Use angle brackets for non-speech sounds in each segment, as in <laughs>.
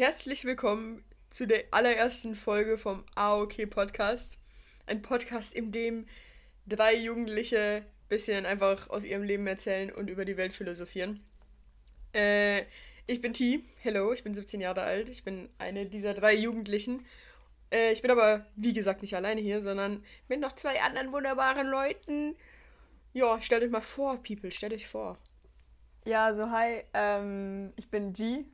Herzlich willkommen zu der allerersten Folge vom AOK Podcast. Ein Podcast, in dem drei Jugendliche bisschen einfach aus ihrem Leben erzählen und über die Welt philosophieren. Äh, ich bin T. Hello, ich bin 17 Jahre alt. Ich bin eine dieser drei Jugendlichen. Äh, ich bin aber, wie gesagt, nicht alleine hier, sondern mit noch zwei anderen wunderbaren Leuten. Ja, stellt euch mal vor, People, stellt euch vor. Ja, also hi, ähm, ich bin G,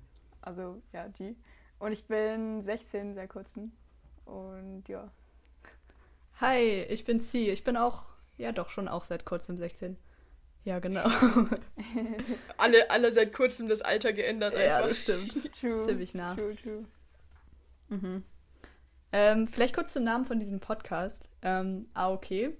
also ja, G. Und ich bin 16 seit kurzem. Und ja. Hi, ich bin C. Ich bin auch, ja doch, schon auch seit kurzem 16. Ja, genau. <laughs> alle, alle seit kurzem das Alter geändert einfach. Ja, das stimmt. <laughs> True. Ziemlich nah. True, true. Mhm. Ähm, vielleicht kurz zum Namen von diesem Podcast. Ähm, ah, okay.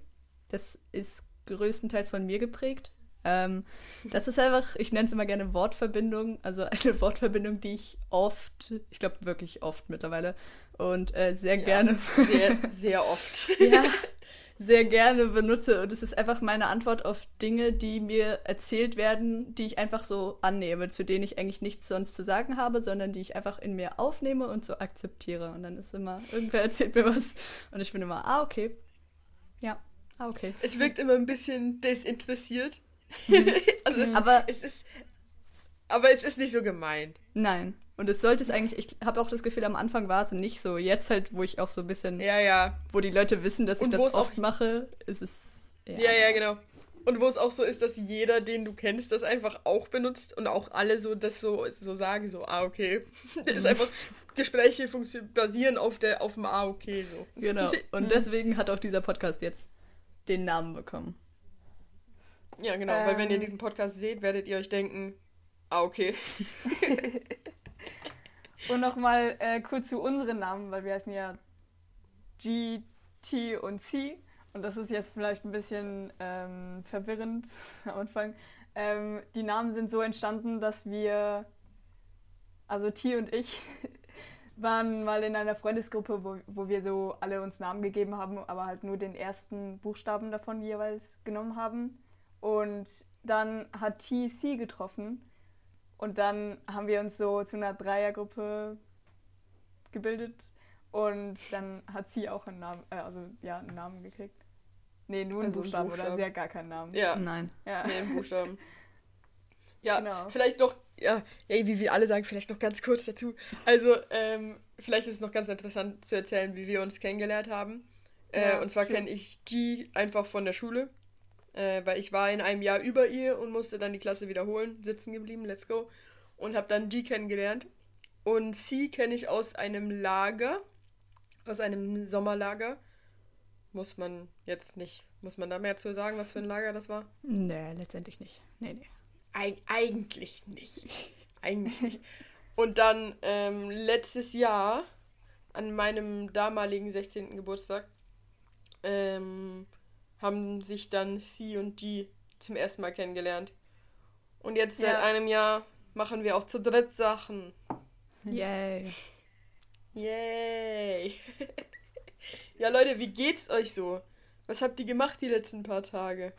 Das ist größtenteils von mir geprägt. Ähm, das ist einfach, ich nenne es immer gerne Wortverbindung, also eine <laughs> Wortverbindung, die ich oft, ich glaube wirklich oft mittlerweile und äh, sehr ja, gerne. Sehr, <laughs> sehr oft. ja, <laughs> sehr gerne benutze. Und es ist einfach meine Antwort auf Dinge, die mir erzählt werden, die ich einfach so annehme, zu denen ich eigentlich nichts sonst zu sagen habe, sondern die ich einfach in mir aufnehme und so akzeptiere. Und dann ist immer, irgendwer erzählt mir was und ich bin immer, ah, okay. Ja, ah, okay. Es wirkt immer ein bisschen desinteressiert. Mhm. <laughs> also es, aber es ist. Aber es ist nicht so gemeint. Nein. Und es sollte es eigentlich, ich habe auch das Gefühl, am Anfang war es nicht so. Jetzt halt, wo ich auch so ein bisschen, ja, ja. wo die Leute wissen, dass Und ich das oft mache, ist es. Ja. ja, ja, genau. Und wo es auch so ist, dass jeder, den du kennst, das einfach auch benutzt und auch alle so das so, so sagen, so, ah, okay. <laughs> Das ist mhm. einfach, Gespräche basieren auf, der, auf dem Ah, okay, so. Genau. <laughs> Und deswegen hat auch dieser Podcast jetzt den Namen bekommen. Ja, genau, ähm, weil wenn ihr ähm. diesen Podcast seht, werdet ihr euch denken, ah, okay. <laughs> und nochmal äh, kurz zu unseren Namen, weil wir heißen ja G, T und C. Und das ist jetzt vielleicht ein bisschen ähm, verwirrend <laughs> am Anfang. Ähm, die Namen sind so entstanden, dass wir, also T und ich, <laughs> waren mal in einer Freundesgruppe, wo, wo wir so alle uns Namen gegeben haben, aber halt nur den ersten Buchstaben davon jeweils genommen haben. Und dann hat TC getroffen. Und dann haben wir uns so zu einer Dreiergruppe gebildet. Und dann hat sie auch einen Namen, äh, also ja, einen Namen gekriegt. Nee, nur einen also Buchstaben, Buchstaben, oder sie hat gar keinen Namen. Ja. Nein. Ja. Nee, einen Buchstaben. <laughs> Ja, genau. vielleicht noch, ja, ja, wie wir alle sagen, vielleicht noch ganz kurz dazu. Also, ähm, vielleicht ist es noch ganz interessant zu erzählen, wie wir uns kennengelernt haben. Äh, ja, und zwar kenne ich G einfach von der Schule äh, weil ich war in einem Jahr über ihr und musste dann die Klasse wiederholen, sitzen geblieben, let's go. Und habe dann G kennengelernt. Und C kenne ich aus einem Lager, aus einem Sommerlager. Muss man jetzt nicht, muss man da mehr zu sagen, was für ein Lager das war? Nee, letztendlich nicht. Nee, nee. Eig eigentlich nicht. <laughs> Eigentlich nicht. Und dann ähm, letztes Jahr, an meinem damaligen 16. Geburtstag, ähm, haben sich dann C und G zum ersten Mal kennengelernt. Und jetzt seit ja. einem Jahr machen wir auch zu dritt Sachen. Yay. Yay. <laughs> ja, Leute, wie geht's euch so? Was habt ihr gemacht die letzten paar Tage?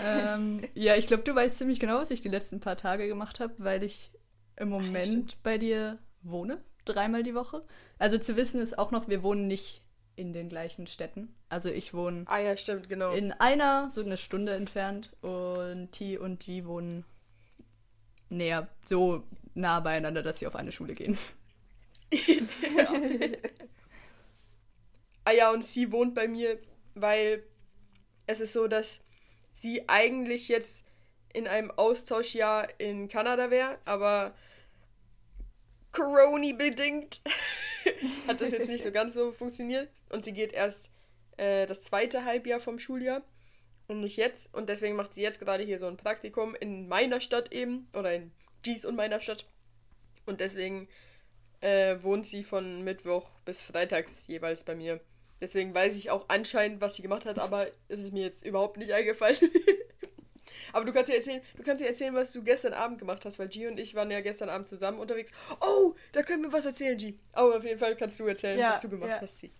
ähm, ja, ich glaube, du weißt ziemlich genau, was ich die letzten paar Tage gemacht habe, weil ich im Moment Ach, bei dir wohne, dreimal die Woche. Also zu wissen ist auch noch, wir wohnen nicht in den gleichen Städten. Also ich wohne ah, ja, stimmt, genau. in einer, so eine Stunde entfernt und T und G wohnen näher, so nah beieinander, dass sie auf eine Schule gehen. ja. <laughs> ah ja, und sie wohnt bei mir, weil es ist so, dass sie eigentlich jetzt in einem Austauschjahr in Kanada wäre, aber Corona bedingt <laughs> hat das jetzt nicht so ganz so funktioniert. Und sie geht erst äh, das zweite Halbjahr vom Schuljahr und nicht jetzt. Und deswegen macht sie jetzt gerade hier so ein Praktikum in meiner Stadt eben. Oder in G's und meiner Stadt. Und deswegen äh, wohnt sie von Mittwoch bis Freitags jeweils bei mir. Deswegen weiß ich auch anscheinend, was sie gemacht hat, aber es ist mir jetzt überhaupt nicht eingefallen. <laughs> Aber du kannst dir erzählen, du kannst dir erzählen, was du gestern Abend gemacht hast, weil G und ich waren ja gestern Abend zusammen unterwegs. Oh, da können wir was erzählen, G. Aber auf jeden Fall kannst du erzählen, ja, was du gemacht ja. hast, Sie.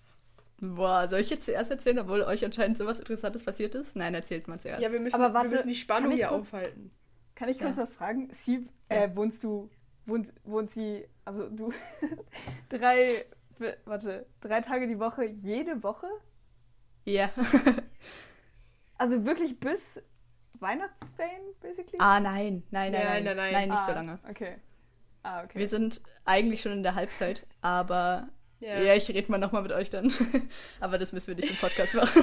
Boah, soll ich jetzt zuerst erzählen, obwohl euch anscheinend sowas Interessantes passiert ist? Nein, erzählt mal zuerst. Ja, wir müssen, Aber warte, wir müssen die Spannung hier kurz, aufhalten. Kann ich kurz ja. was fragen? Sie, äh, ja. wohnst du, wohnt, wohnt sie, also du, <laughs> drei, warte, drei Tage die Woche, jede Woche? Ja. <laughs> also wirklich bis Weihnachtsfan, basically? Ah, nein, nein, nein, ja, nein, nein, nein, nein, nicht ah, so lange. Okay. Ah, okay. Wir sind eigentlich schon in der Halbzeit, aber ja, ja ich rede mal nochmal mit euch dann. <laughs> aber das müssen wir nicht im Podcast <laughs> machen.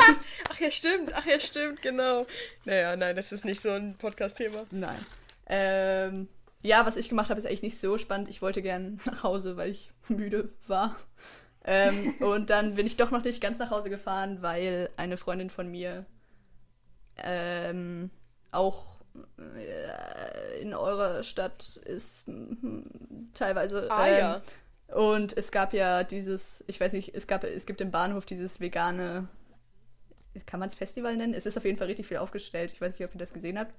Ach ja, stimmt, ach ja, stimmt, genau. Naja, nein, das ist nicht so ein Podcast-Thema. Nein. Ähm, ja, was ich gemacht habe, ist eigentlich nicht so spannend. Ich wollte gern <laughs> nach Hause, weil ich müde war. Ähm, und dann bin ich doch noch nicht ganz nach Hause gefahren, weil eine Freundin von mir ähm, auch äh, in eurer Stadt ist teilweise. Ah, ähm, ja. Und es gab ja dieses, ich weiß nicht, es gab, es gibt im Bahnhof dieses vegane, kann man es Festival nennen? Es ist auf jeden Fall richtig viel aufgestellt. Ich weiß nicht, ob ihr das gesehen habt.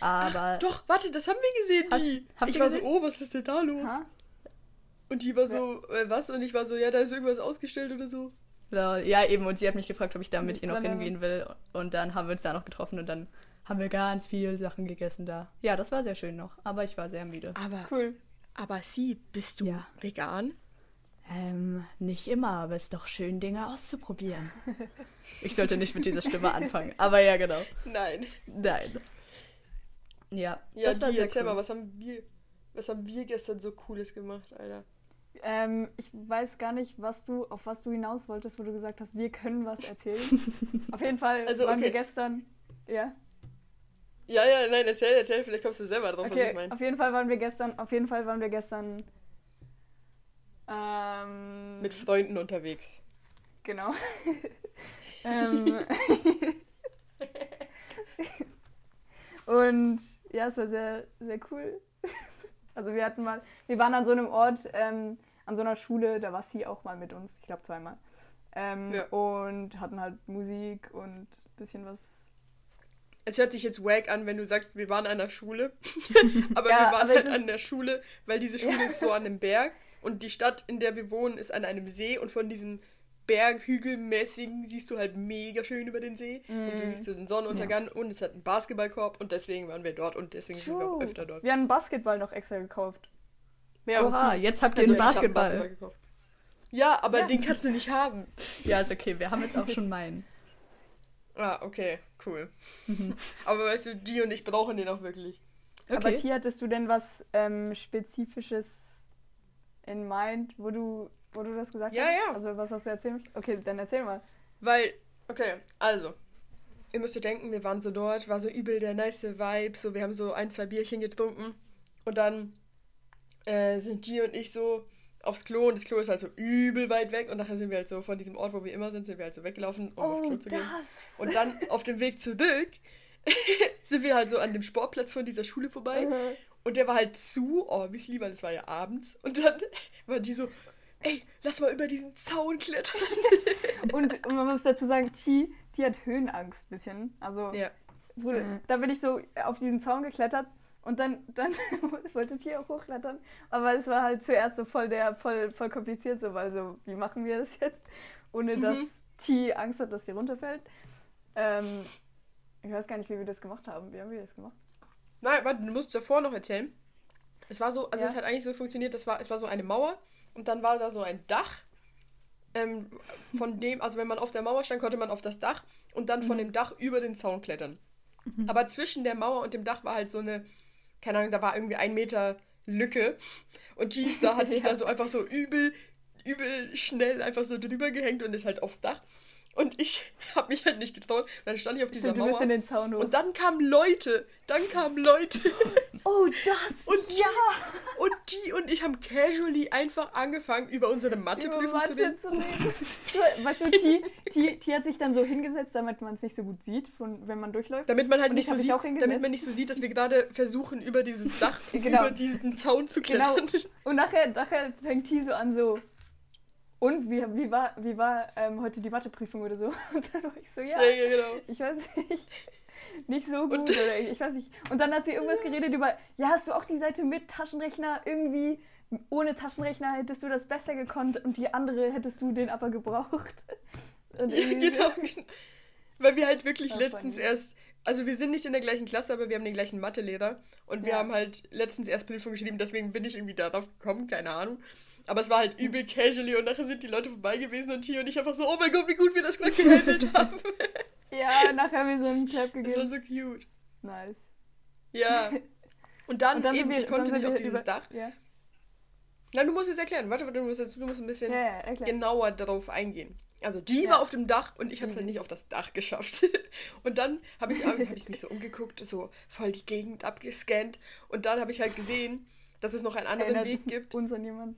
Aber. Ach, doch, warte, das haben wir gesehen, die. Hat, ich war gesehen? so, oh, was ist denn da los? Ha? Und die war so, äh, was? Und ich war so, ja, da ist irgendwas ausgestellt oder so. Ja, eben. Und sie hat mich gefragt, ob ich da mit ihr noch hingehen will. Und dann haben wir uns da noch getroffen und dann haben wir ganz viel Sachen gegessen da. Ja, das war sehr schön noch. Aber ich war sehr müde. Aber cool. Aber sie, bist du ja. vegan? Ähm, nicht immer, aber es ist doch schön, Dinge auszuprobieren. <laughs> ich sollte nicht mit dieser Stimme anfangen. Aber ja, genau. Nein. Nein. Ja. Ja, die, erzähl cool. mal, was haben wir, was haben wir gestern so Cooles gemacht, Alter? Ähm, ich weiß gar nicht, was du, auf was du hinaus wolltest, wo du gesagt hast, wir können was erzählen. <laughs> auf jeden Fall also, waren okay. wir gestern. Ja. Ja, ja, nein, erzähl, erzähl, vielleicht kommst du selber drauf, okay, was ich meine. Auf jeden Fall waren wir gestern, auf jeden Fall waren wir gestern ähm, mit Freunden unterwegs. Genau. <laughs> ähm, und ja, es war sehr, sehr cool. Also wir hatten mal, wir waren an so einem Ort, ähm, an so einer Schule, da war sie auch mal mit uns, ich glaube zweimal. Ähm, ja. Und hatten halt Musik und ein bisschen was. Es hört sich jetzt wack an, wenn du sagst, wir waren an der Schule. <laughs> aber ja, wir waren aber halt an der Schule, weil diese Schule ja. ist so an einem Berg und die Stadt, in der wir wohnen, ist an einem See und von diesem Berghügelmäßigen siehst du halt mega schön über den See mm. und du mm. siehst so den Sonnenuntergang ja. und es hat einen Basketballkorb und deswegen waren wir dort und deswegen True. sind wir auch öfter dort. Wir haben einen Basketball noch extra gekauft. Ja, Oha, jetzt habt ihr also, einen Basketball. Basketball gekauft. Ja, aber ja. den kannst du nicht haben. Ja, ist okay, wir haben jetzt auch schon meinen. <laughs> Ah, okay, cool. Mhm. <laughs> aber weißt du, die und ich brauchen den auch wirklich. Okay. Aber Tia, hattest du denn was ähm, Spezifisches in Mind, wo du wo du das gesagt ja, hast? Ja, ja. Also, was hast du erzählt? Okay, dann erzähl mal. Weil, okay, also, ihr müsst ihr denken, wir waren so dort, war so übel der nice Vibe, so, wir haben so ein, zwei Bierchen getrunken und dann äh, sind G und ich so aufs Klo und das Klo ist halt so übel weit weg und nachher sind wir halt so von diesem Ort, wo wir immer sind, sind wir halt so weggelaufen, um oh, aufs Klo zu gehen. Und dann auf dem Weg zurück <laughs> sind wir halt so an dem Sportplatz von dieser Schule vorbei. Uh -huh. Und der war halt zu, oh, wie lieber, das war ja abends. Und dann <laughs> war die so, ey, lass mal über diesen Zaun klettern. <laughs> und, man muss dazu sagen, T, T hat Höhenangst ein bisschen. Also, ja. Bruder, mhm. da bin ich so auf diesen Zaun geklettert und dann, dann <laughs> wollte T auch hochklettern. Aber es war halt zuerst so voll, der, voll, voll kompliziert, so, weil so, wie machen wir das jetzt? Ohne dass mhm. T Angst hat, dass sie runterfällt. Ähm, ich weiß gar nicht, wie wir das gemacht haben. Wie haben wir das gemacht? Nein, warte, du musst davor noch erzählen. Es war so, also ja. es hat eigentlich so funktioniert, das war, es war so eine Mauer und dann war da so ein Dach. Ähm, von <laughs> dem, also wenn man auf der Mauer stand, konnte man auf das Dach und dann von mhm. dem Dach über den Zaun klettern. Mhm. Aber zwischen der Mauer und dem Dach war halt so eine, keine Ahnung, da war irgendwie ein Meter Lücke. Und da hat <laughs> sich ja. da so einfach so übel, übel schnell einfach so drüber gehängt und ist halt aufs Dach. Und ich <laughs> habe mich halt nicht getraut. Und dann stand ich auf dieser Mauer. in den Zaun hoch. Und dann kamen Leute. Dann kamen Leute. <laughs> Oh, das. Und die, ja. Und die und ich haben casually einfach angefangen, über unsere Matheprüfung Mathe zu reden. Zu reden. weißt du, T, T, T hat sich dann so hingesetzt, damit man es nicht so gut sieht, von, wenn man durchläuft. Damit man halt nicht so sieht, damit man nicht so sieht, dass wir gerade versuchen, über dieses Dach, <laughs> genau. über diesen Zaun zu genau. klettern. Genau. Und nachher, nachher fängt T so an so und wie, wie war, wie war ähm, heute die Matheprüfung oder so? <laughs> Und dann war ich so, ja, ja, genau. ich weiß nicht, <laughs> nicht so gut und, oder ich weiß nicht. Und dann hat sie irgendwas geredet über, ja, hast du auch die Seite mit Taschenrechner? Irgendwie ohne Taschenrechner hättest du das besser gekonnt und die andere hättest du den aber gebraucht. <laughs> Ja, <laughs> genau, genau. Weil wir halt wirklich letztens funny. erst also wir sind nicht in der gleichen Klasse, aber wir haben den gleichen Mathelehrer. Und wir ja. haben halt letztens erst Prüfung geschrieben, deswegen bin ich irgendwie darauf gekommen, keine Ahnung. Aber es war halt übel casually und nachher sind die Leute vorbei gewesen und hier und ich einfach so, oh mein Gott, wie gut wir das gerade gehandelt haben. Ja, nachher haben wir so einen Clap gegeben. Das war so cute. Nice. Ja. <laughs> Und dann, und dann eben, wir, ich konnte nicht auf dieses über, Dach. Ja. Na, du musst es erklären. Warte, warte, du musst, jetzt, du musst ein bisschen ja, ja, genauer darauf eingehen. Also die war auf dem Dach und ich habe es halt mhm. nicht auf das Dach geschafft. <laughs> und dann habe ich, hab ich mich so umgeguckt, so voll die Gegend abgescannt. Und dann habe ich halt gesehen, dass es noch einen anderen Erinnert Weg gibt. Uns an jemanden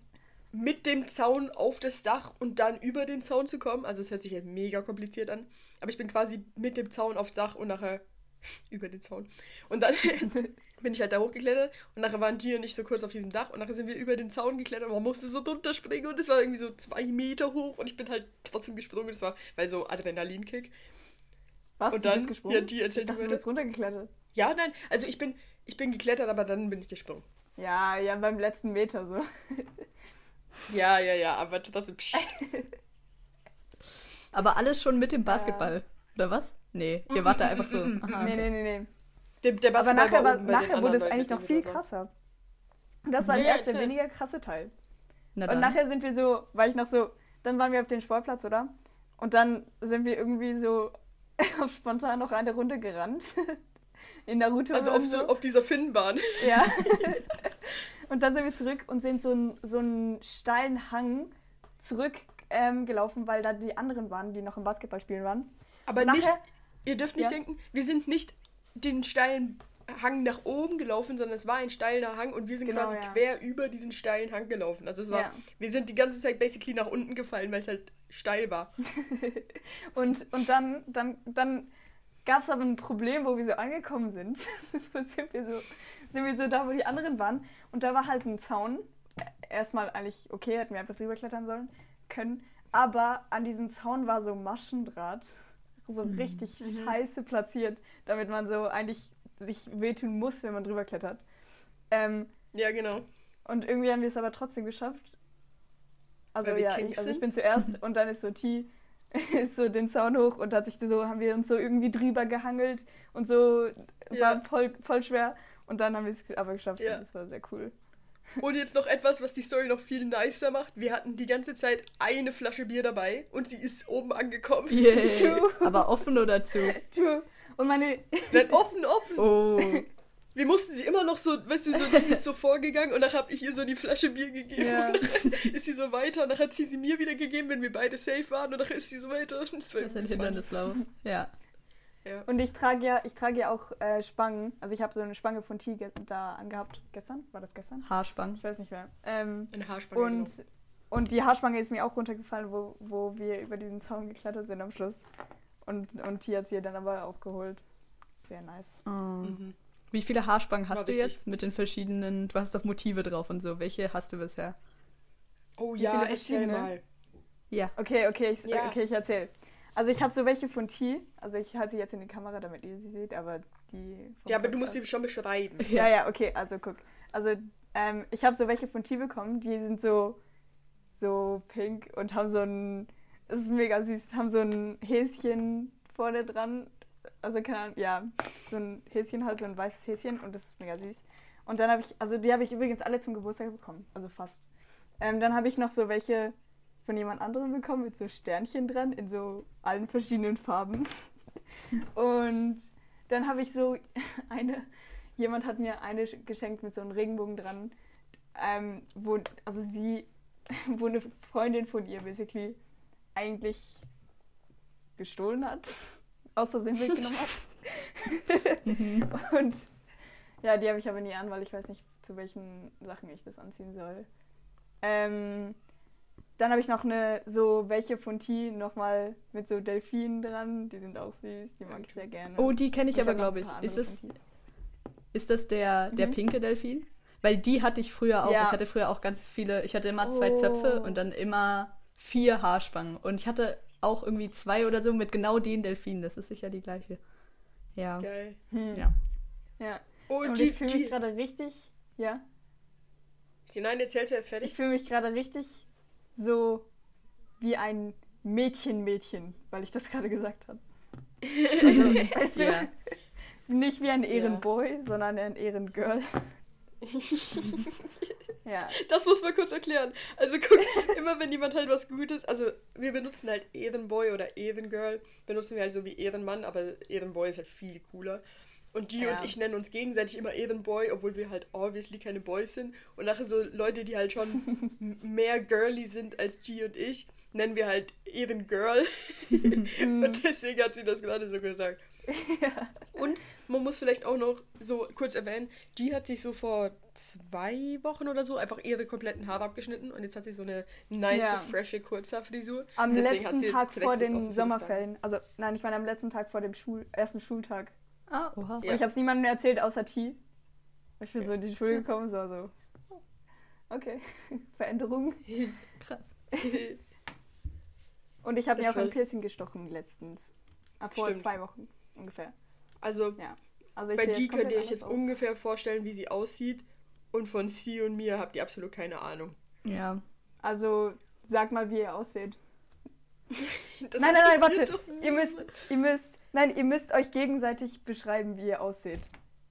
mit dem Zaun auf das Dach und dann über den Zaun zu kommen. Also es hört sich halt mega kompliziert an. Aber ich bin quasi mit dem Zaun aufs Dach und nachher <laughs> über den Zaun. Und dann <laughs> bin ich halt da hochgeklettert und nachher waren die und ich so kurz auf diesem Dach und nachher sind wir über den Zaun geklettert und man musste so drunter springen und es war irgendwie so zwei Meter hoch und ich bin halt trotzdem gesprungen. Das war, weil so Adrenalinkick. Was? Und dann, gesprungen? Ja, die erzählt ich dachte, du bist runtergeklettert. Ja, nein, also ich bin, ich bin geklettert, aber dann bin ich gesprungen. Ja, ja, beim letzten Meter so. Ja, ja, ja, aber trotzdem. <laughs> aber alles schon mit dem Basketball, ja. oder was? Nee, ihr wart da einfach so. Aha, nee, nee, nee, nee. Der, der Basketball aber nachher, war, nachher wurde es eigentlich noch viel krasser. Und das war nee, erst der weniger krasse Teil. Und nachher sind wir so, weil ich noch so, dann waren wir auf dem Sportplatz, oder? Und dann sind wir irgendwie so <laughs> spontan noch eine Runde gerannt. <laughs> In Naruto. Also auf, so, auf dieser Finnbahn. Ja. <laughs> Und dann sind wir zurück und sind so, ein, so einen steilen Hang zurückgelaufen, ähm, weil da die anderen waren, die noch im Basketballspielen waren. Aber nachher, nicht, ihr dürft nicht ja. denken, wir sind nicht den steilen Hang nach oben gelaufen, sondern es war ein steiler Hang und wir sind genau, quasi ja. quer über diesen steilen Hang gelaufen. Also es war, ja. wir sind die ganze Zeit basically nach unten gefallen, weil es halt steil war. <laughs> und, und dann, dann, dann gab es aber ein Problem, wo wir so angekommen sind. <laughs> sind wir so sind wir so da, wo die anderen waren. Und da war halt ein Zaun. Erstmal eigentlich okay, hätten wir einfach drüber klettern sollen können. Aber an diesem Zaun war so Maschendraht. So mhm. richtig mhm. scheiße platziert, damit man so eigentlich sich wehtun muss, wenn man drüber klettert. Ähm, ja, genau. Und irgendwie haben wir es aber trotzdem geschafft. Also ja, ich, also ich bin zuerst <laughs> und dann ist so T <laughs> ist so den Zaun hoch und hat sich so, haben wir uns so irgendwie drüber gehangelt und so ja. war voll, voll schwer. Und dann haben wir es aber geschafft ja. und das war sehr cool. Und jetzt noch etwas, was die Story noch viel nicer macht. Wir hatten die ganze Zeit eine Flasche Bier dabei und sie ist oben angekommen. Yeah. aber offen oder zu? True. Und meine. Nein, offen, offen. Oh. Wir mussten sie immer noch so, weißt du, so, die ist so vorgegangen und dann habe ich ihr so die Flasche Bier gegeben ja. und dann ist sie so weiter und dann hat sie sie mir wieder gegeben, wenn wir beide safe waren und dann ist sie so weiter. Und das, war das ist ein Hindernislauf. Ja. Ja. Und ich trage ja, ich trage ja auch äh, Spangen. Also ich habe so eine Spange von T da angehabt. Gestern? War das gestern? Haarspange. Ich weiß nicht mehr. Ähm, eine Haarspange. Und, genau. und die Haarspange ist mir auch runtergefallen, wo, wo wir über diesen Zaun geklettert sind am Schluss. Und, und T hat sie dann aber auch geholt. Sehr nice. Oh. Mhm. Wie viele Haarspangen hast War du richtig. jetzt mit den verschiedenen, du hast doch Motive drauf und so. Welche hast du bisher? Oh ja, erzähl mal. Ja. Okay, okay, ich, ja. okay, ich erzähl. Also ich habe so welche von T. Also ich halte sie jetzt in die Kamera, damit ihr sie seht, aber die. Ja, aber du musst sie schon beschreiben. <laughs> Ja, ja, okay. Also guck. Also ähm, ich habe so welche von T bekommen. Die sind so so pink und haben so ein. Das ist mega süß. Haben so ein Häschen vorne dran. Also keine Ahnung, ja, so ein Häschen halt, so ein weißes Häschen und das ist mega süß. Und dann habe ich, also die habe ich übrigens alle zum Geburtstag bekommen, also fast. Ähm, dann habe ich noch so welche von jemand anderem bekommen mit so Sternchen dran in so allen verschiedenen Farben. Und dann habe ich so <laughs> eine, jemand hat mir eine geschenkt mit so einem Regenbogen dran, ähm, wo, also sie, <laughs> wo eine Freundin von ihr basically eigentlich gestohlen hat, <laughs> aus Versehen weggenommen hat. Mhm. Und ja, die habe ich aber nie an, weil ich weiß nicht, zu welchen Sachen ich das anziehen soll. Ähm, dann habe ich noch eine, so welche von T nochmal mit so Delfinen dran. Die sind auch süß, die mag ich sehr gerne. Oh, die kenne ich aber, glaube ich. Ist das, ist das der, der mhm. pinke Delfin? Weil die hatte ich früher auch. Ja. Ich hatte früher auch ganz viele. Ich hatte immer zwei oh. Zöpfe und dann immer vier Haarspangen. Und ich hatte auch irgendwie zwei oder so mit genau den Delfinen. Das ist sicher die gleiche. Ja. Geil. Hm. Ja. Ja. Oh, und die, ich fühle mich gerade richtig. Ja. Nein, erzählst du erst fertig? Ich fühle mich gerade richtig so wie ein Mädchen-Mädchen, weil ich das gerade gesagt habe. Also, <laughs> weißt du, ja. nicht wie ein Ehrenboy, ja. sondern ein Ehrengirl. <laughs> ja. Das muss man kurz erklären. Also guck, immer wenn jemand halt was Gutes, also wir benutzen halt Ehrenboy oder Ehrengirl, benutzen wir halt so wie Ehrenmann, aber Ehrenboy ist halt viel cooler. Und G ja. und ich nennen uns gegenseitig immer Ehrenboy, obwohl wir halt obviously keine Boys sind. Und nachher so Leute, die halt schon <laughs> mehr girly sind als G und ich, nennen wir halt Ehrengirl. und deswegen hat sie das gerade so gesagt. <laughs> Ja. Und man muss vielleicht auch noch so kurz erwähnen, G hat sich so vor zwei Wochen oder so einfach ihre kompletten Haare abgeschnitten und jetzt hat sie so eine nice, ja. frische Kurzhaarfrisur. Am letzten Tag vor den Sommerferien. Also, nein, ich meine am letzten Tag vor dem Schul ersten Schultag. Ah, oha. Ja. Und ich habe es niemandem erzählt, außer T. Ich bin so in die Schule gekommen, so, so. Okay, <laughs> Veränderung. <laughs> Krass. <laughs> Und ich habe mir auch ein Piercing gestochen letztens. Vor Stimmt. zwei Wochen ungefähr. Also, ja. also bei die könnt ihr euch jetzt aus. ungefähr vorstellen, wie sie aussieht. Und von sie und mir habt ihr absolut keine Ahnung. Ja. Also, sag mal, wie ihr aussieht. nein, nein, nein, warte. Ihr müsst, ihr müsst, nein, ihr müsst euch gegenseitig beschreiben, wie ihr aussieht.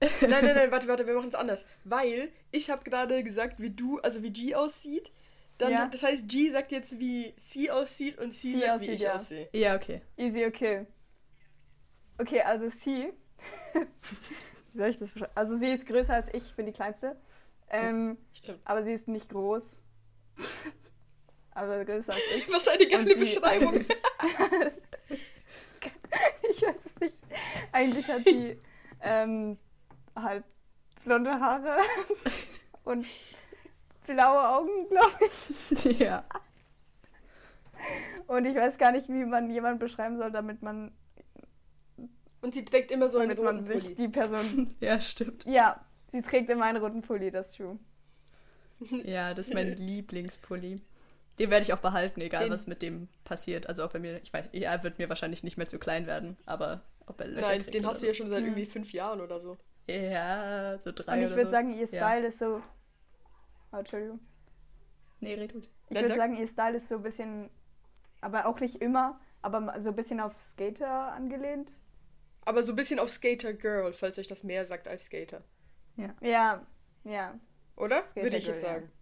<laughs> nein, nein, nein, warte, warte, wir machen es anders. Weil ich habe gerade gesagt, wie du, also wie G aussieht. Dann, ja. Das heißt, G sagt jetzt, wie sie aussieht und sie, sie sagt, aussieht, wie ich ja. aussehe. Ja, okay. Easy, okay. Okay, also sie. <laughs> wie soll ich das beschreiben? Also sie ist größer als ich, ich bin die kleinste. Ähm, Stimmt. Aber sie ist nicht groß. aber <laughs> größer als ich. Was eine geile Beschreibung. <laughs> ich weiß es nicht. Eigentlich hat sie ähm, halt blonde Haare <laughs> und blaue Augen, glaube ich. Ja. Und ich weiß gar nicht, wie man jemanden beschreiben soll, damit man. Und sie trägt immer so einen roten Pulli. Die Person. <laughs> ja, stimmt. Ja, sie trägt immer einen roten Pulli, das ist true. Ja, das ist mein Lieblingspulli. Den werde ich auch behalten, egal den, was mit dem passiert. Also auch bei mir, ich weiß, er wird mir wahrscheinlich nicht mehr zu klein werden, aber ob er Löcher Nein, den hast du ja schon seit hm. irgendwie fünf Jahren oder so. Ja, so drei. Und ich würde so. sagen, ihr Style ja. ist so Oh, Entschuldigung. Nee, red gut. Ich würde sagen, ihr Style ist so ein bisschen, aber auch nicht immer, aber so ein bisschen auf Skater angelehnt. Aber so ein bisschen auf Skater Girl, falls euch das mehr sagt als Skater. Ja. Ja, ja. Oder? Würde ich jetzt sagen.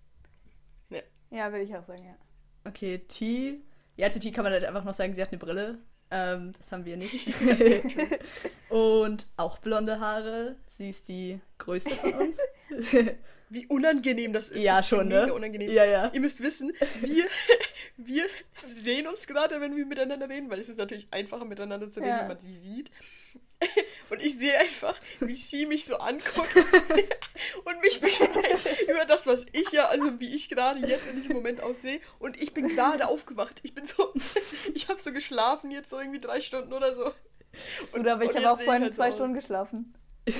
Ja, ja. ja würde ich auch sagen, ja. Okay, T. Ja, zu T kann man halt einfach noch sagen, sie hat eine Brille. Ähm, das haben wir nicht. <laughs> und auch blonde Haare. Sie ist die größte von uns. <laughs> Wie unangenehm das ist. Ja, das schon, mega ne? unangenehm. Ja, ja. Ihr müsst wissen, wir, <laughs> wir sehen uns gerade, wenn wir miteinander reden, weil es ist natürlich einfacher miteinander zu reden, ja. wenn man sie sieht. Und ich sehe einfach, wie sie mich so anguckt <laughs> und mich beschreibt über das, was ich ja, also wie ich gerade jetzt in diesem Moment aussehe. Und ich bin gerade aufgewacht. Ich bin so, <laughs> ich habe so geschlafen jetzt so irgendwie drei Stunden oder so. Und, oder aber ich habe auch vorhin halt zwei so Stunden geschlafen. <laughs>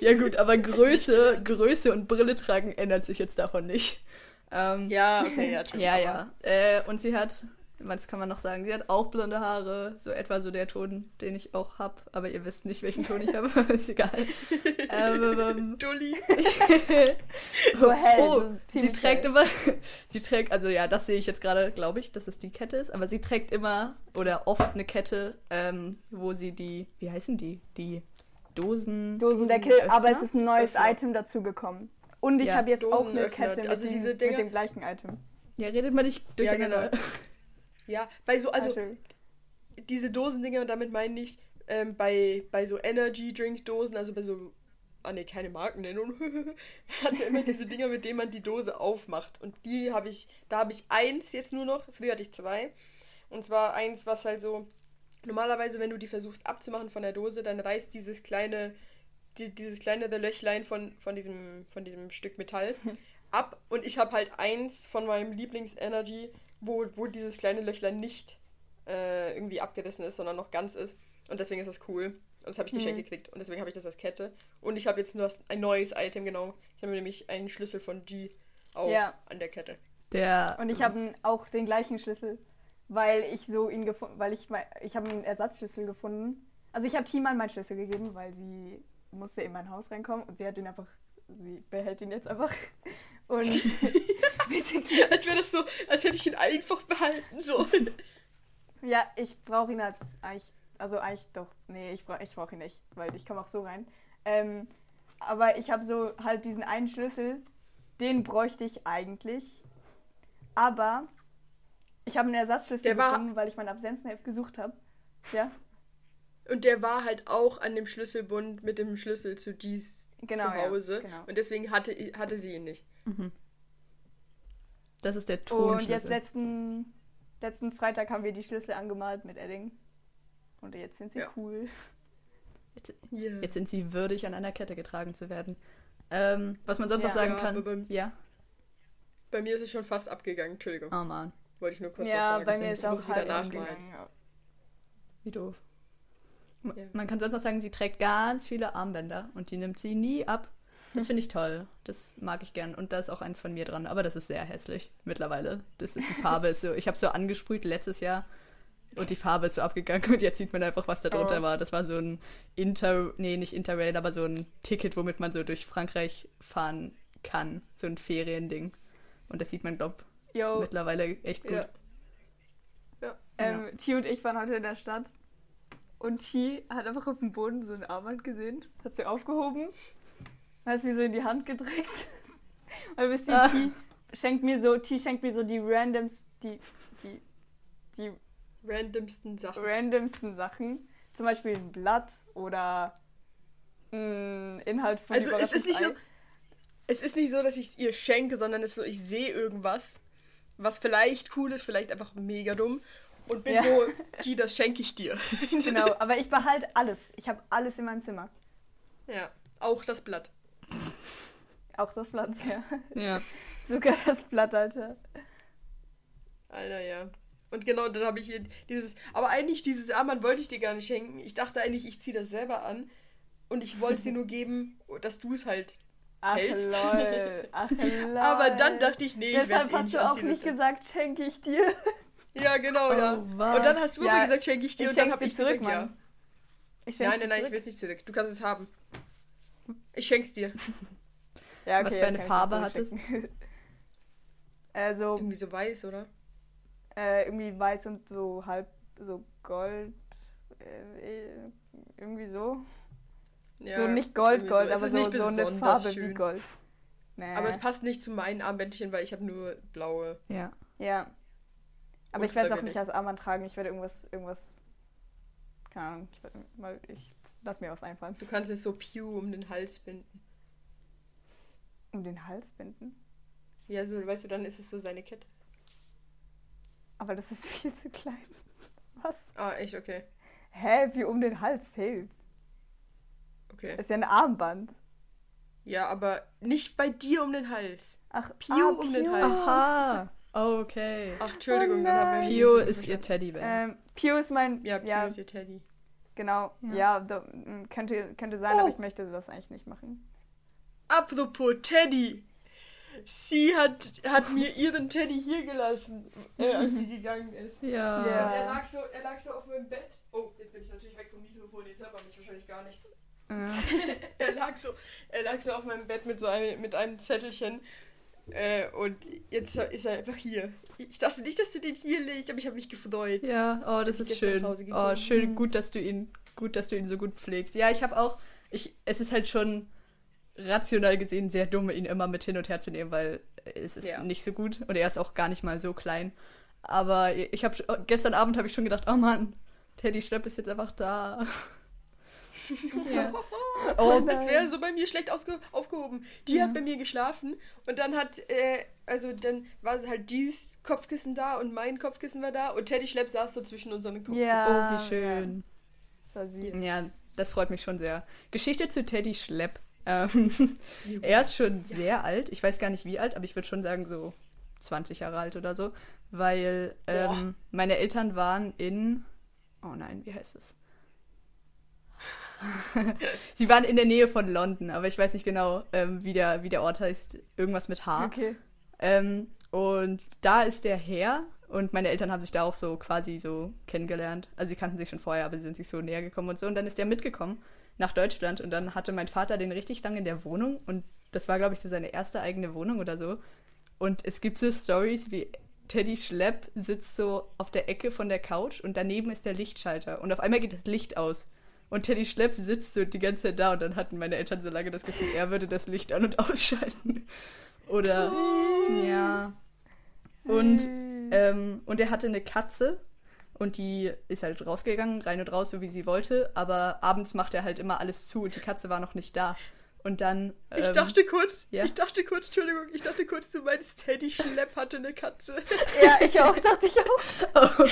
ja gut, aber Größe, Größe und Brille tragen ändert sich jetzt davon nicht. Ähm, ja, okay, ja, schon. Ja, ja. Äh, und sie hat, was kann man noch sagen, sie hat auch blonde Haare, so etwa so der Ton, den ich auch habe, aber ihr wisst nicht, welchen Ton ich habe, <laughs> ist egal. ähm, ähm Dulli. <laughs> oh, hell, oh so sie trägt hell. immer, <laughs> sie trägt, also ja, das sehe ich jetzt gerade, glaube ich, dass es die Kette ist, aber sie trägt immer oder oft eine Kette, ähm, wo sie die, wie heißen die, die Dosen. Dosendeckel, Dosen aber es ist ein neues Öffner. Item dazugekommen. Und ich ja, habe jetzt auch eine Kette mit, also diese Dinger, mit dem gleichen Item. Ja, redet mal nicht durcheinander. Ja, genau. Ja, bei so, also diese Dosendinger, damit meine ich, ähm, bei, bei so Energy Drink Dosen, also bei so, ah ne, keine Markennennung, <laughs> hat sie ja immer diese Dinger, mit denen man die Dose aufmacht. Und die habe ich, da habe ich eins jetzt nur noch, früher hatte ich zwei. Und zwar eins, was halt so Normalerweise, wenn du die versuchst abzumachen von der Dose, dann reißt dieses kleine, die, dieses kleine Löchlein von, von, diesem, von diesem Stück Metall <laughs> ab. Und ich habe halt eins von meinem Lieblings-Energy, wo, wo dieses kleine Löchlein nicht äh, irgendwie abgerissen ist, sondern noch ganz ist. Und deswegen ist das cool. Und das habe ich mhm. geschenkt gekriegt. Und deswegen habe ich das als Kette. Und ich habe jetzt nur ein neues Item, genau. Ich habe nämlich einen Schlüssel von G auch ja. an der Kette. Der, und ich habe auch den gleichen Schlüssel weil ich so ihn gefunden, weil ich ich habe einen Ersatzschlüssel gefunden. Also ich habe Tima meinen Schlüssel gegeben, weil sie musste in mein Haus reinkommen und sie hat ihn einfach, sie behält ihn jetzt einfach. Und <laughs> als wäre das so, als hätte ich ihn einfach behalten so. <laughs> ja, ich brauche ihn halt eigentlich Also eigentlich doch. Nee, ich brauche ich brauch ihn nicht, weil ich komme auch so rein. Ähm, aber ich habe so halt diesen einen Schlüssel, den bräuchte ich eigentlich. Aber ich habe einen Ersatzschlüssel der gefunden, weil ich mein Absenzenheft gesucht habe. Ja. Und der war halt auch an dem Schlüsselbund mit dem Schlüssel zu dies genau, zu Hause. Ja, genau. Und deswegen hatte, hatte sie ihn nicht. Mhm. Das ist der Tonschlüssel. Und jetzt letzten, letzten Freitag haben wir die Schlüssel angemalt mit Edding. Und jetzt sind sie ja. cool. Jetzt, yeah. jetzt, sind sie würdig, an einer Kette getragen zu werden. Ähm, was man sonst ja. noch sagen kann. Bei, ja. Bei mir ist es schon fast abgegangen, Entschuldigung. Oh man. Wollte ich nur kurz ja, sagen. Ja, bei mir ist es auch halb abgegangen. Wie doof. Ja. Man kann sonst noch sagen, sie trägt ganz viele Armbänder und die nimmt sie nie ab. Das finde ich toll. Das mag ich gern. Und da ist auch eins von mir dran. Aber das ist sehr hässlich mittlerweile. Das, die Farbe ist so. Ich habe so angesprüht letztes Jahr und die Farbe ist so abgegangen und jetzt sieht man einfach, was da drunter oh. war. Das war so ein Inter, nee, nicht Interrail, aber so ein Ticket, womit man so durch Frankreich fahren kann. So ein Feriending. Und das sieht man, glaube ich, mittlerweile echt gut. Ja. Ja. Ähm, T und ich waren heute in der Stadt und T hat einfach auf dem Boden so ein Armband gesehen, hat sie aufgehoben, hat sie so in die Hand gedrückt. Weil wisst ihr, ah. T schenkt mir so, T schenkt mir so die randoms, die, die, die randomsten Sachen. Randomsten Sachen. Zum Beispiel ein Blatt oder ein Inhalt von Also es ist nicht so. Es ist nicht so, dass ich es ihr schenke, sondern es ist so, ich sehe irgendwas, was vielleicht cool ist, vielleicht einfach mega dumm und bin ja. so, G, das schenke ich dir. <laughs> genau, aber ich behalte alles. Ich habe alles in meinem Zimmer. Ja, auch das Blatt. Auch das Blatt, <laughs> ja. Ja. <laughs> Sogar das Blatt, Alter. Alter, ja. Und genau, dann habe ich hier dieses. Aber eigentlich dieses Armband wollte ich dir gar nicht schenken. Ich dachte eigentlich, ich ziehe das selber an. Und ich wollte es dir <laughs> nur geben, dass du es halt Ach, hältst. Lol. Ach, lol. Aber dann dachte ich, nee, Deshalb ich werde es eh nicht hast du auch nicht gesagt, schenke ich dir. Ja, genau, oh, ja. Wow. Und dann hast du ja, mir gesagt, schenke ich dir. Ich und dann habe ich zurück, gesagt, Mann. ja. Ich nein, nein, nein, zurück. ich will es nicht zurück. Du kannst es haben. Ich schenk's dir. Ja, okay, Was für eine Farbe hat es? also. <laughs> Irgendwie so weiß, oder? Äh, irgendwie weiß und so halb so Gold. Äh, irgendwie so. Ja, so nicht Gold, Gold, so. aber so, so eine Farbe schön. wie Gold. Nee. Aber es passt nicht zu meinen Armbändchen, weil ich habe nur blaue. Ja. Ja. Aber ich werde es auch nicht als Armband tragen. Ich werde irgendwas, irgendwas. Keine Ahnung. Ich, werd, mal, ich lass mir was einfallen. Du kannst es so Pew um den Hals binden. Um den Hals binden? Ja, so, weißt du, dann ist es so seine Kette. Aber das ist viel zu klein. <laughs> Was? Ah, echt, okay. Hä, wie um den Hals? Hilf. Okay. Das ist ja ein Armband. Ja, aber nicht bei dir um den Hals. Ach, Piu ah, um den Hals. Aha. Okay. Ach, Entschuldigung, oh dann haben wir Pio ist ihr Teddybär. Ähm, Pio ist mein. Ja, Pio ja, ist ihr Teddy. Genau, ja, ja da, könnte, könnte sein, oh. aber ich möchte das eigentlich nicht machen. Apropos Teddy. Sie hat, hat mir ihren Teddy hier gelassen, äh, als sie <laughs> gegangen ist. Ja. ja. Er, lag so, er lag so auf meinem Bett. Oh, jetzt bin ich natürlich weg vom Mikrofon, jetzt hört man mich wahrscheinlich gar nicht. <laughs> er, lag so, er lag so auf meinem Bett mit so einem, mit einem Zettelchen äh, und jetzt ist er einfach hier. Ich dachte nicht, dass du den hier legst, aber ich habe mich gefreut. Ja, oh, das ist schön. Oh, schön, gut, dass du ihn, gut, dass du ihn so gut pflegst. Ja, ich habe auch, ich, es ist halt schon rational gesehen sehr dumm, ihn immer mit hin und her zu nehmen, weil es ist ja. nicht so gut und er ist auch gar nicht mal so klein. Aber ich habe gestern Abend habe ich schon gedacht, oh Mann, Teddy Schlepp ist jetzt einfach da. <laughs> Ja. Oh, das wäre so bei mir schlecht aufgehoben. Die ja. hat bei mir geschlafen und dann hat, äh, also dann war halt Dies Kopfkissen da und mein Kopfkissen war da und Teddy Schlepp saß so zwischen unseren Kopfkissen. Ja. Oh, wie schön. Das ja, das freut mich schon sehr. Geschichte zu Teddy Schlepp. Ähm, er ist schon ja. sehr alt. Ich weiß gar nicht wie alt, aber ich würde schon sagen so 20 Jahre alt oder so. Weil ähm, meine Eltern waren in. Oh nein, wie heißt es? <laughs> Sie waren in der Nähe von London, aber ich weiß nicht genau, ähm, wie, der, wie der Ort heißt. Irgendwas mit H. Okay. Ähm, und da ist der her und meine Eltern haben sich da auch so quasi so kennengelernt. Also sie kannten sich schon vorher, aber sie sind sich so näher gekommen und so. Und dann ist der mitgekommen nach Deutschland und dann hatte mein Vater den richtig lange in der Wohnung und das war, glaube ich, so seine erste eigene Wohnung oder so. Und es gibt so Stories, wie Teddy Schlepp sitzt so auf der Ecke von der Couch und daneben ist der Lichtschalter. Und auf einmal geht das Licht aus. Und Teddy Schlepp sitzt so die ganze Zeit da und dann hatten meine Eltern so lange das Gefühl, er würde das Licht an- und ausschalten. <laughs> Oder oh, ja. Und, ähm, und er hatte eine Katze und die ist halt rausgegangen, rein und raus, so wie sie wollte. Aber abends macht er halt immer alles zu und die Katze war noch nicht da. Und dann. Ähm, ich dachte kurz, ja? ich dachte kurz, Entschuldigung, ich dachte kurz, du meinst, Teddy Schlepp hatte eine Katze. <laughs> ja, ich auch, dachte ich auch. <laughs> oh,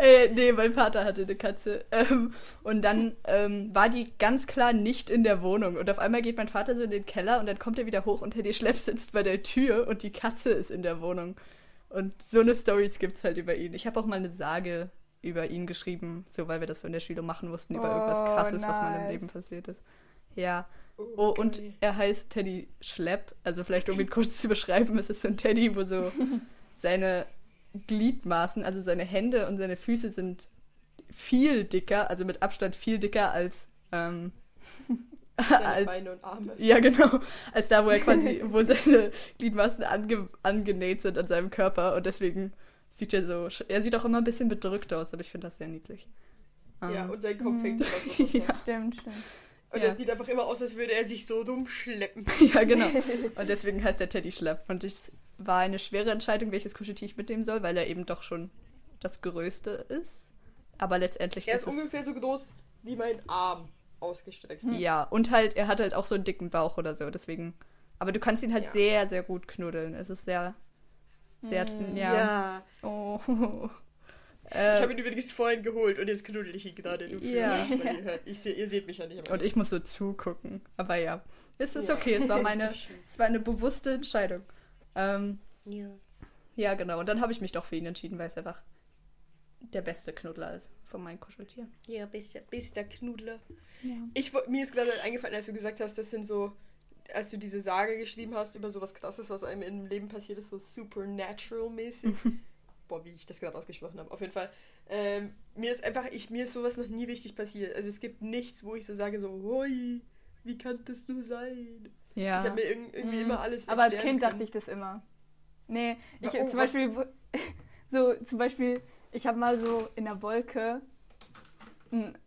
äh, nee, mein Vater hatte eine Katze. Ähm, und dann ähm, war die ganz klar nicht in der Wohnung. Und auf einmal geht mein Vater so in den Keller und dann kommt er wieder hoch und Teddy Schlepp sitzt bei der Tür und die Katze ist in der Wohnung. Und so eine Stories gibt es halt über ihn. Ich habe auch mal eine Sage über ihn geschrieben, so weil wir das so in der Schule machen mussten, über oh, irgendwas Krasses, nice. was mal im Leben passiert ist. Ja. Oh, oh, und er heißt Teddy Schlepp. Also vielleicht, um ihn kurz zu beschreiben, es ist so ein Teddy, wo so <laughs> seine Gliedmaßen, also seine Hände und seine Füße sind viel dicker, also mit Abstand viel dicker als ähm, <laughs> als, Beine und Arme. Ja, genau. Als da, wo er quasi, <laughs> wo seine Gliedmaßen ange, angenäht sind an seinem Körper und deswegen sieht er so, er sieht auch immer ein bisschen bedrückt aus, aber ich finde das sehr niedlich. Ja, um, und sein Kopf hängt immer so. <laughs> ja. Stimmt, stimmt. Und ja. er sieht einfach immer aus, als würde er sich so dumm schleppen. ja, genau. Und deswegen heißt er Teddy Schlepp. Und es war eine schwere Entscheidung, welches Kuscheltier ich mitnehmen soll, weil er eben doch schon das Größte ist. Aber letztendlich er ist, ist ungefähr so groß wie mein Arm ausgestreckt. Ja, und halt, er hat halt auch so einen dicken Bauch oder so, deswegen. Aber du kannst ihn halt ja. sehr, sehr gut knuddeln. Es ist sehr, sehr, mm, ja. ja. Oh. <laughs> ich habe ihn übrigens vorhin geholt und jetzt knuddel ich ihn gerade. Ja. Euch, ihr, hört, ich seh, ihr seht mich ja nicht. Und ich muss so zugucken. Aber ja, es ist ja. okay. Es war <laughs> meine, es war eine bewusste Entscheidung. Ähm, ja. Ja, genau. Und dann habe ich mich doch für ihn entschieden, weil es einfach der beste Knuddler ist von meinen Kuscheltieren. Ja, bist, bist der Knuddler. Ja. Ich, mir ist gerade eingefallen, als du gesagt hast, das sind so, als du diese Sage geschrieben hast über sowas krasses, was einem im Leben passiert ist, so supernatural-mäßig. <laughs> Boah, wie ich das gerade ausgesprochen habe. Auf jeden Fall. Ähm, mir ist einfach, ich, mir ist sowas noch nie richtig passiert. Also es gibt nichts, wo ich so sage, so, hoi, wie kann das nur sein? Ja. Ich habe mir irgendwie mhm. immer alles Aber als Kind können. dachte ich das immer. Nee, ich oh, zum Beispiel, <laughs> so, zum Beispiel, ich habe mal so in der Wolke ein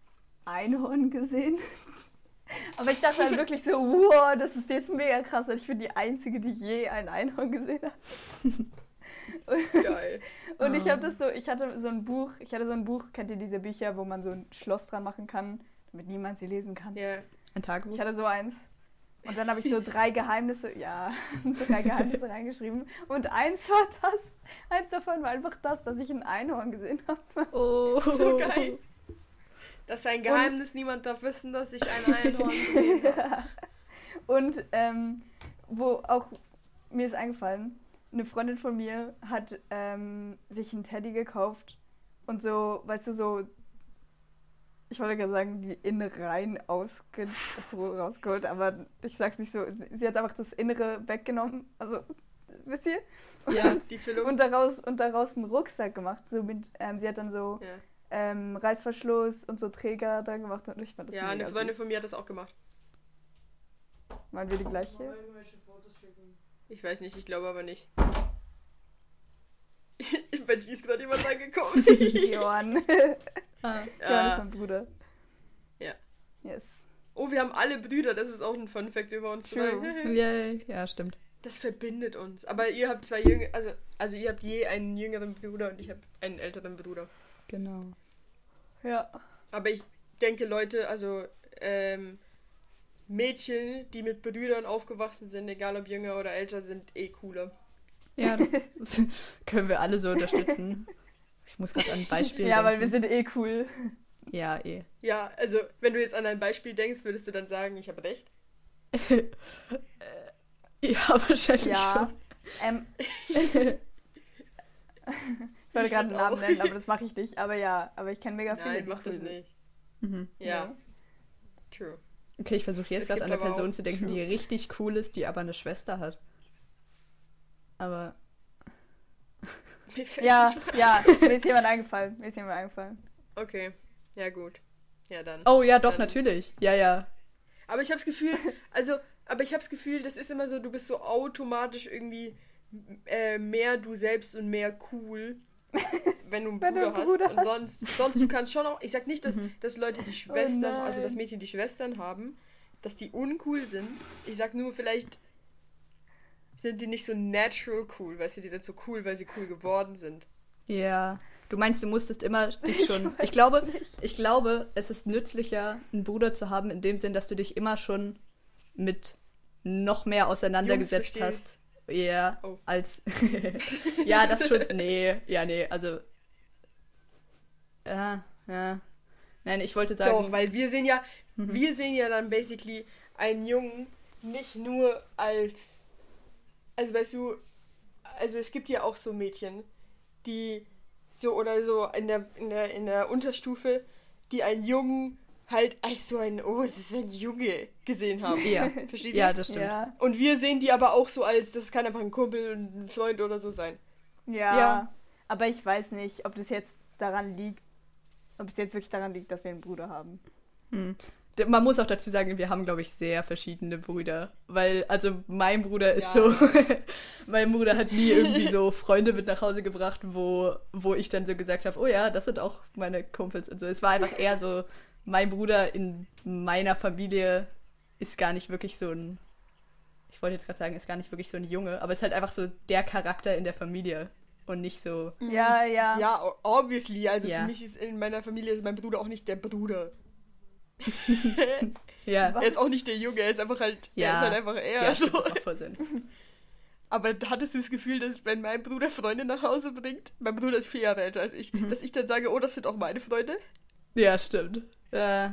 Einhorn gesehen. <laughs> Aber ich dachte halt wirklich so, wow, das ist jetzt mega krass. Und ich bin die Einzige, die je ein Einhorn gesehen hat. <laughs> Und, Geil. Und ich habe das so, ich hatte so ein Buch, ich hatte so ein Buch, kennt ihr diese Bücher, wo man so ein Schloss dran machen kann, damit niemand sie lesen kann? Ja. Yeah. Ein Tagebuch? Ich hatte so eins. Und dann habe ich so drei Geheimnisse, ja, <laughs> drei Geheimnisse reingeschrieben. Und eins war das. Eins davon war einfach das, dass ich ein Einhorn gesehen habe. Oh. <laughs> So geil. Das ist ein Geheimnis, und, niemand darf wissen, dass ich ein Einhorn gesehen <laughs> habe. Und ähm, wo auch mir ist eingefallen, eine Freundin von mir hat ähm, sich einen Teddy gekauft und so, weißt du, so ich wollte gerade sagen, die Innereien ausge rausgeholt, aber ich sag's nicht so. Sie hat einfach das Innere weggenommen. Also, wisst ihr? Ja, die Füllung. Und daraus, und daraus einen Rucksack gemacht. So mit, ähm, sie hat dann so ja. ähm, Reißverschluss und so Träger da gemacht. Und ich fand das ja, eine Freundin von mir hat das auch gemacht. Meinen wir die gleiche? Ich weiß nicht, ich glaube aber nicht. <laughs> Bei dir ist gerade jemand reingekommen. Johann. <laughs> <laughs> Ah, <laughs> ja, ist mein Bruder. Ja. Yes. Oh, wir haben alle Brüder, das ist auch ein Fun Fact über uns. True. <laughs> Yay. Ja, stimmt. Das verbindet uns. Aber ihr habt zwei Jünger, also, also ihr habt je einen jüngeren Bruder und ich habe einen älteren Bruder. Genau. Ja. Aber ich denke, Leute, also ähm, Mädchen, die mit Brüdern aufgewachsen sind, egal ob jünger oder älter, sind eh cooler. Ja, das <laughs> können wir alle so unterstützen. Ich muss gerade an ein Beispiel <laughs> Ja, denken. weil wir sind eh cool. Ja, eh. Ja, also wenn du jetzt an ein Beispiel denkst, würdest du dann sagen, ich habe recht? <laughs> ja, wahrscheinlich ja. schon. Ähm, <laughs> ich wollte gerade einen Namen nennen, aber das mache ich nicht. Aber ja, aber ich kenne mega viele. Nein, mach das nicht. Mhm. Ja. ja. True. Okay, ich versuche jetzt gerade an eine Person zu denken, true. die richtig cool ist, die aber eine Schwester hat. Aber ja, <laughs> ja, mir ist jemand eingefallen. Mir ist jemand eingefallen. Okay, ja gut. Ja, dann. Oh ja, doch, dann. natürlich. Ja, ja. Aber ich habe das Gefühl, also, aber ich habe das Gefühl, das ist immer so, du bist so automatisch irgendwie äh, mehr du selbst und mehr cool, <laughs> wenn du einen wenn Bruder, du einen Bruder hast. hast. Und sonst, sonst, du kannst schon auch, ich sag nicht, dass, mhm. dass Leute, die oh Schwestern, oh also dass Mädchen, die Schwestern haben, dass die uncool sind. Ich sag nur, vielleicht sind die nicht so natural cool, weißt du, die sind so cool, weil sie cool geworden sind. Ja. Du meinst, du musstest immer <laughs> dich schon. Ich, ich glaube, nicht. ich glaube, es ist nützlicher, einen Bruder zu haben, in dem Sinn, dass du dich immer schon mit noch mehr auseinandergesetzt hast. Ja, oh. als. <laughs> <laughs> ja, das schon. Nee, ja, nee, also. Ja, ja. Nein, ich wollte sagen. Doch, weil wir sehen ja, mhm. wir sehen ja dann basically einen Jungen nicht nur als. Also weißt du, also es gibt ja auch so Mädchen, die so oder so in der, in der, in der Unterstufe, die einen Jungen halt als so ein, oh, es ist ein Junge gesehen haben. Ja. Versteht ihr? Ja, das stimmt. Ja. Und wir sehen die aber auch so als, das kann einfach ein Kumpel, ein Freund oder so sein. Ja, ja. Aber ich weiß nicht, ob das jetzt daran liegt, ob es jetzt wirklich daran liegt, dass wir einen Bruder haben. Hm man muss auch dazu sagen, wir haben, glaube ich, sehr verschiedene Brüder. Weil, also mein Bruder ist ja. so, <laughs> mein Bruder hat nie irgendwie so Freunde mit nach Hause gebracht, wo, wo ich dann so gesagt habe, oh ja, das sind auch meine Kumpels und so. Es war einfach eher so, mein Bruder in meiner Familie ist gar nicht wirklich so ein, ich wollte jetzt gerade sagen, ist gar nicht wirklich so ein Junge, aber ist halt einfach so der Charakter in der Familie und nicht so. Ja, ja. Ja, obviously. Also ja. für mich ist in meiner Familie ist mein Bruder auch nicht der Bruder. <laughs> ja. Er ist auch nicht der Junge, er ist einfach halt, ja. er ist halt einfach er. Ja, so. das voll Sinn. <laughs> Aber hattest du das Gefühl, dass wenn mein Bruder Freunde nach Hause bringt, mein Bruder ist vier Jahre älter als ich, mhm. dass ich dann sage, oh, das sind auch meine Freunde? Ja, stimmt. Äh,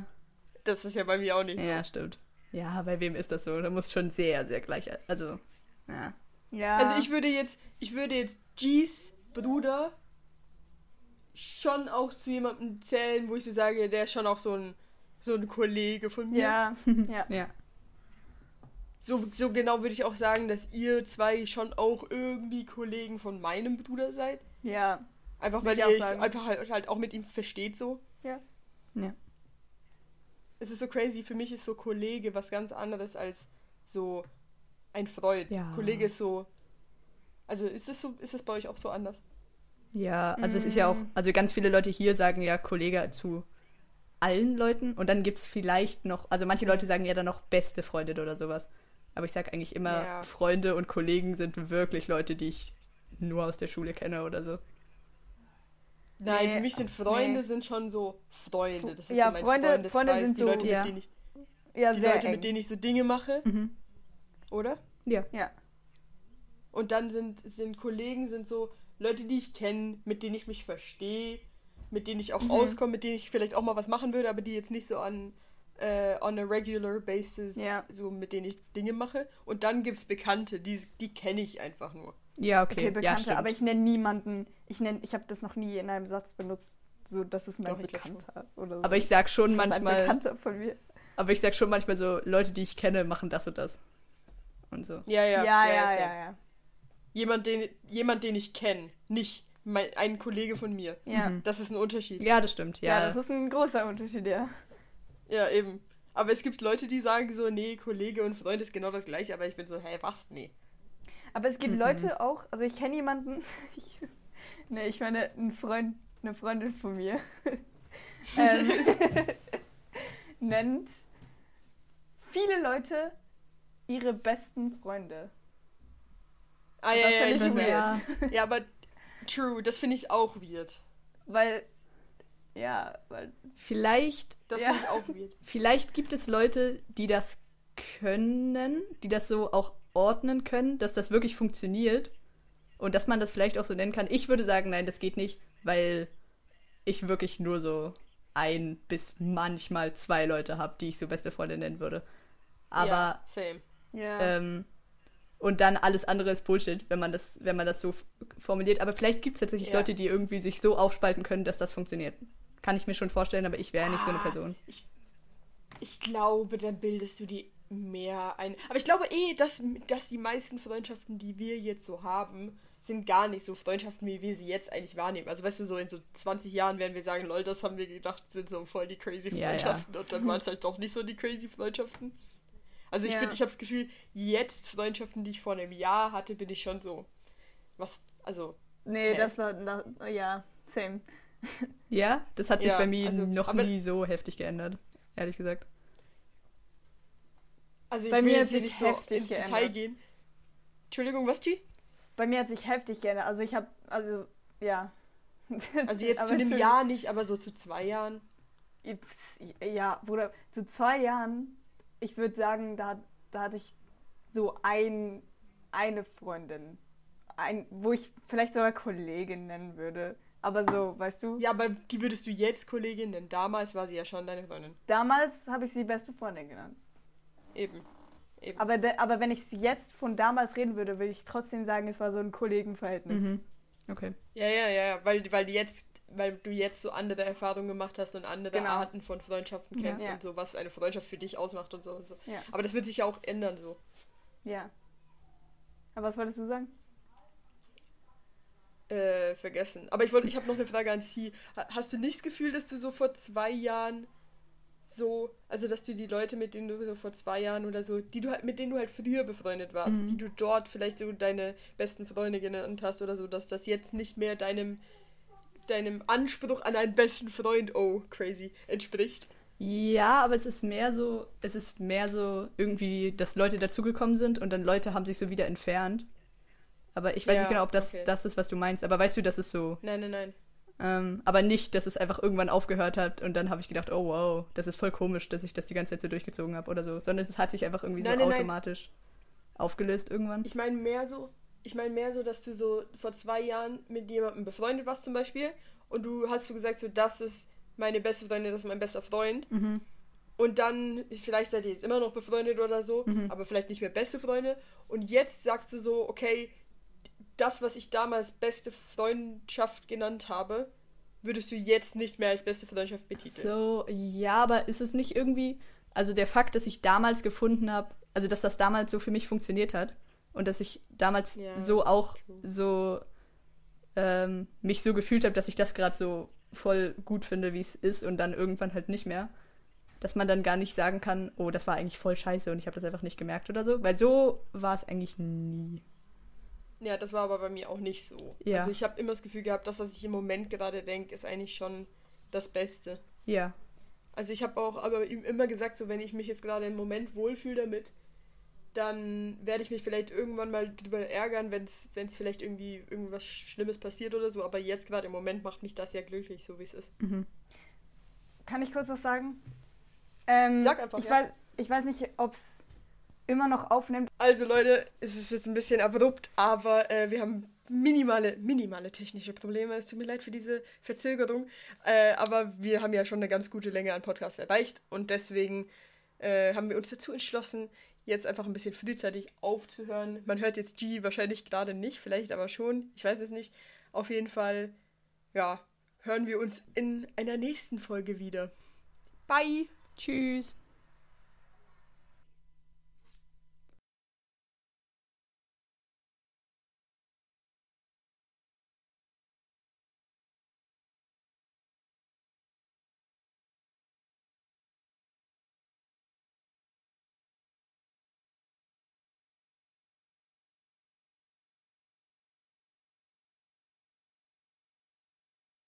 das ist ja bei mir auch nicht. Ja, stimmt. Ja, bei wem ist das so? Da muss schon sehr, sehr gleich. Also, ja. ja. Also ich würde jetzt, ich würde jetzt G's Bruder schon auch zu jemandem zählen, wo ich so sage, der ist schon auch so ein so ein Kollege von mir. Ja, <laughs> ja. ja. So, so genau würde ich auch sagen, dass ihr zwei schon auch irgendwie Kollegen von meinem Bruder seid. Ja. Einfach weil ihr euch einfach halt, halt, auch mit ihm versteht so. Ja. Ja. Es ist so crazy, für mich ist so Kollege was ganz anderes als so ein Freund. Ja. Kollege ist so. Also ist es so, ist es bei euch auch so anders? Ja, also mm. es ist ja auch, mm. also ganz viele Leute hier sagen ja Kollege zu allen Leuten und dann gibt es vielleicht noch, also manche Leute sagen ja dann noch beste Freundin oder sowas. Aber ich sage eigentlich immer, ja. Freunde und Kollegen sind wirklich Leute, die ich nur aus der Schule kenne oder so. Nein, nee, für mich sind Freunde nee. sind schon so Freunde. Das ist ja, so mein Freunde, Freunde sind die so, Leute, ja. mit denen ich, ja, die Leute, eng. mit denen ich so Dinge mache. Mhm. Oder? Ja. Ja. Und dann sind, sind Kollegen, sind so Leute, die ich kenne, mit denen ich mich verstehe, mit denen ich auch mhm. auskomme, mit denen ich vielleicht auch mal was machen würde, aber die jetzt nicht so an äh, on a regular basis, ja. so mit denen ich Dinge mache. Und dann gibt es Bekannte, die, die kenne ich einfach nur. Ja, okay. okay Bekannte, ja, aber ich nenne niemanden, ich nenne, ich habe das noch nie in einem Satz benutzt, so das ist mein Doch, Bekannter oder so. Aber ich sag schon das manchmal. Ist ein Bekannter von mir. Aber ich sag schon manchmal so, Leute, die ich kenne, machen das und das. Und so. Ja, ja, ja, ja, ja. ja, ja. Jemand, den, jemand, den ich kenne, nicht mein, ein Kollege von mir. Ja. Mhm. Das ist ein Unterschied. Ja, das stimmt. Ja. ja, das ist ein großer Unterschied, ja. Ja, eben. Aber es gibt Leute, die sagen so, nee, Kollege und Freund ist genau das gleiche, aber ich bin so, hä, was? Nee. Aber es gibt mhm. Leute auch, also ich kenne jemanden, <laughs> ich, nee, ich meine, ein Freund, eine Freundin von mir, <laughs> ähm, <laughs> nennt viele Leute ihre besten Freunde. Ah, ja, ja, ich weiß ja. ja, aber True, das finde ich auch weird. Weil, ja, weil. Vielleicht. Das ja. finde ich auch weird. <laughs> Vielleicht gibt es Leute, die das können, die das so auch ordnen können, dass das wirklich funktioniert. Und dass man das vielleicht auch so nennen kann. Ich würde sagen, nein, das geht nicht, weil ich wirklich nur so ein bis manchmal zwei Leute habe, die ich so beste Freunde nennen würde. Aber ja, same. Ähm, und dann alles andere ist Bullshit, wenn man das, wenn man das so formuliert. Aber vielleicht gibt es tatsächlich ja. Leute, die irgendwie sich so aufspalten können, dass das funktioniert. Kann ich mir schon vorstellen, aber ich wäre ah, nicht so eine ah, Person. Ich, ich glaube, dann bildest du die mehr ein. Aber ich glaube eh, dass, dass die meisten Freundschaften, die wir jetzt so haben, sind gar nicht so Freundschaften, wie wir sie jetzt eigentlich wahrnehmen. Also weißt du, so in so 20 Jahren werden wir sagen, Leute, das haben wir gedacht, sind so voll die crazy Freundschaften. Ja, ja. Und dann <laughs> waren es halt doch nicht so die crazy Freundschaften. Also ich ja. finde, ich habe das Gefühl, jetzt Freundschaften, die ich vor einem Jahr hatte, bin ich schon so. Was, also. Nee, hä? das war, das, ja, same. Ja, das hat sich ja, bei mir also, noch nie so heftig geändert, ehrlich gesagt. Also ich bei will mir jetzt hier nicht so ins geändert. Detail gehen. Entschuldigung, was, G? Bei mir hat sich heftig geändert. Also ich habe, also, ja. Also <laughs> jetzt zu einem Jahr nicht, aber so zu zwei Jahren. Ja, Bruder, zu zwei Jahren, ich würde sagen, da, da hatte ich so ein, eine Freundin. Ein, wo ich vielleicht sogar Kollegin nennen würde. Aber so, weißt du? Ja, aber die würdest du jetzt Kollegin nennen. Damals war sie ja schon deine Freundin. Damals habe ich sie beste Freundin genannt. Eben. Eben. Aber, de, aber wenn ich jetzt von damals reden würde, würde ich trotzdem sagen, es war so ein Kollegenverhältnis. Mhm. Okay. Ja, ja, ja, weil, weil jetzt, weil du jetzt so andere Erfahrungen gemacht hast und andere genau. Arten von Freundschaften kennst ja. und so, was eine Freundschaft für dich ausmacht und so und so. Ja. Aber das wird sich ja auch ändern so. Ja. Aber was wolltest du sagen? Äh, vergessen. Aber ich wollte, ich habe noch eine Frage an Sie. Hast du nicht das Gefühl, dass du so vor zwei Jahren so, also dass du die Leute, mit denen du so vor zwei Jahren oder so, die du halt, mit denen du halt früher befreundet warst, mhm. die du dort vielleicht so deine besten Freunde genannt hast oder so, dass das jetzt nicht mehr deinem, deinem Anspruch an einen besten Freund, oh, crazy, entspricht. Ja, aber es ist mehr so, es ist mehr so irgendwie, dass Leute dazugekommen sind und dann Leute haben sich so wieder entfernt. Aber ich weiß ja, nicht genau, ob das okay. das ist, was du meinst. Aber weißt du, das ist so. Nein, nein, nein. Ähm, aber nicht, dass es einfach irgendwann aufgehört hat und dann habe ich gedacht, oh wow, das ist voll komisch, dass ich das die ganze Zeit so durchgezogen habe oder so. Sondern es hat sich einfach irgendwie nein, so nein, automatisch nein. aufgelöst irgendwann. Ich meine mehr so, ich meine mehr so, dass du so vor zwei Jahren mit jemandem befreundet warst zum Beispiel und du hast so gesagt, so das ist meine beste Freundin, das ist mein bester Freund. Mhm. Und dann, vielleicht seid ihr jetzt immer noch befreundet oder so, mhm. aber vielleicht nicht mehr beste Freunde. Und jetzt sagst du so, okay, das, was ich damals beste Freundschaft genannt habe, würdest du jetzt nicht mehr als beste Freundschaft betiteln. So, ja, aber ist es nicht irgendwie, also der Fakt, dass ich damals gefunden habe, also dass das damals so für mich funktioniert hat und dass ich damals ja, so auch true. so ähm, mich so gefühlt habe, dass ich das gerade so voll gut finde, wie es ist und dann irgendwann halt nicht mehr. Dass man dann gar nicht sagen kann, oh, das war eigentlich voll scheiße und ich habe das einfach nicht gemerkt oder so. Weil so war es eigentlich nie. Ja, das war aber bei mir auch nicht so. Ja. Also ich habe immer das Gefühl gehabt, das, was ich im Moment gerade denke, ist eigentlich schon das Beste. Ja. Also ich habe auch aber immer gesagt, so wenn ich mich jetzt gerade im Moment wohlfühle damit, dann werde ich mich vielleicht irgendwann mal drüber ärgern, wenn es vielleicht irgendwie irgendwas Schlimmes passiert oder so. Aber jetzt gerade im Moment macht mich das ja glücklich, so wie es ist. Mhm. Kann ich kurz was sagen? Ähm, Sag einfach. Ich, ja. weiß, ich weiß nicht, ob es immer noch aufnimmt. Also Leute, es ist jetzt ein bisschen abrupt, aber äh, wir haben minimale, minimale technische Probleme. Es tut mir leid für diese Verzögerung. Äh, aber wir haben ja schon eine ganz gute Länge an Podcasts erreicht und deswegen äh, haben wir uns dazu entschlossen, jetzt einfach ein bisschen frühzeitig aufzuhören. Man hört jetzt G wahrscheinlich gerade nicht, vielleicht aber schon. Ich weiß es nicht. Auf jeden Fall, ja, hören wir uns in einer nächsten Folge wieder. Bye. Tschüss.